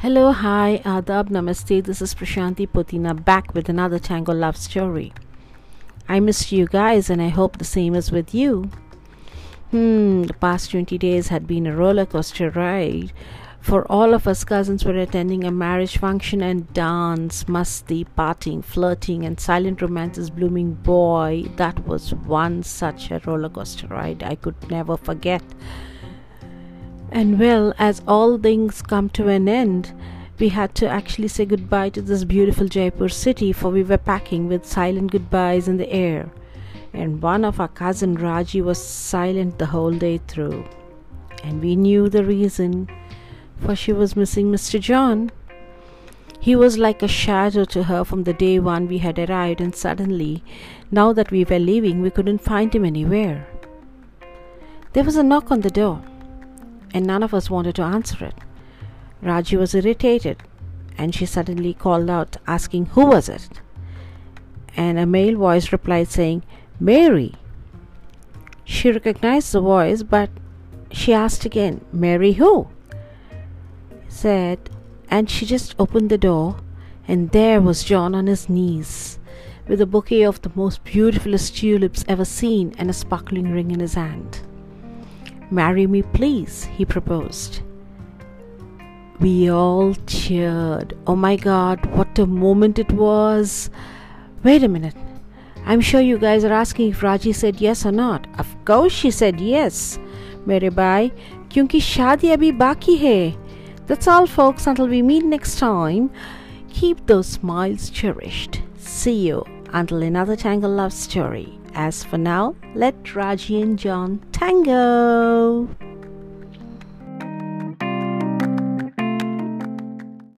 Hello, hi, adab, namaste. This is Prashanti Potina back with another Tango love story. I missed you guys, and I hope the same is with you. Hmm, the past 20 days had been a roller coaster ride. For all of us cousins were attending a marriage function and dance, musty, partying, flirting, and silent romances blooming. Boy, that was one such a roller coaster ride I could never forget. And well, as all things come to an end, we had to actually say goodbye to this beautiful Jaipur city, for we were packing with silent goodbyes in the air. And one of our cousin Raji was silent the whole day through. And we knew the reason, for she was missing Mr. John. He was like a shadow to her from the day one we had arrived, and suddenly, now that we were leaving, we couldn't find him anywhere. There was a knock on the door and none of us wanted to answer it. Raji was irritated, and she suddenly called out, asking who was it. And a male voice replied, saying, Mary. She recognized the voice, but she asked again, Mary who? Said, and she just opened the door, and there was John on his knees, with a bouquet of the most beautifulest tulips ever seen and a sparkling ring in his hand. Marry me, please, he proposed. We all cheered. Oh my god, what a moment it was! Wait a minute. I'm sure you guys are asking if Raji said yes or not. Of course she said yes. मेरे भाई kyunki shadi abhi baki hai. That's all folks until we meet next time. Keep those smiles cherished. See you until another Tango Love Story. As for now, let Raji and John tango.